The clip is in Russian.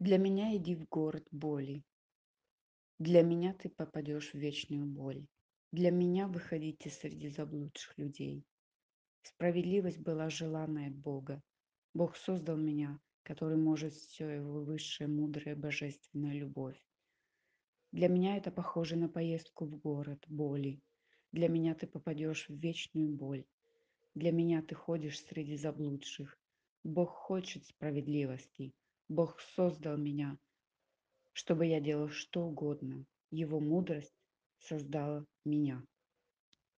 Для меня иди в город боли. Для меня ты попадешь в вечную боль. Для меня выходите среди заблудших людей. Справедливость была желанной от Бога. Бог создал меня, который может все его высшая, мудрая, божественная любовь. Для меня это похоже на поездку в город боли. Для меня ты попадешь в вечную боль. Для меня ты ходишь среди заблудших. Бог хочет справедливости. Бог создал меня, чтобы я делал что угодно. Его мудрость создала меня.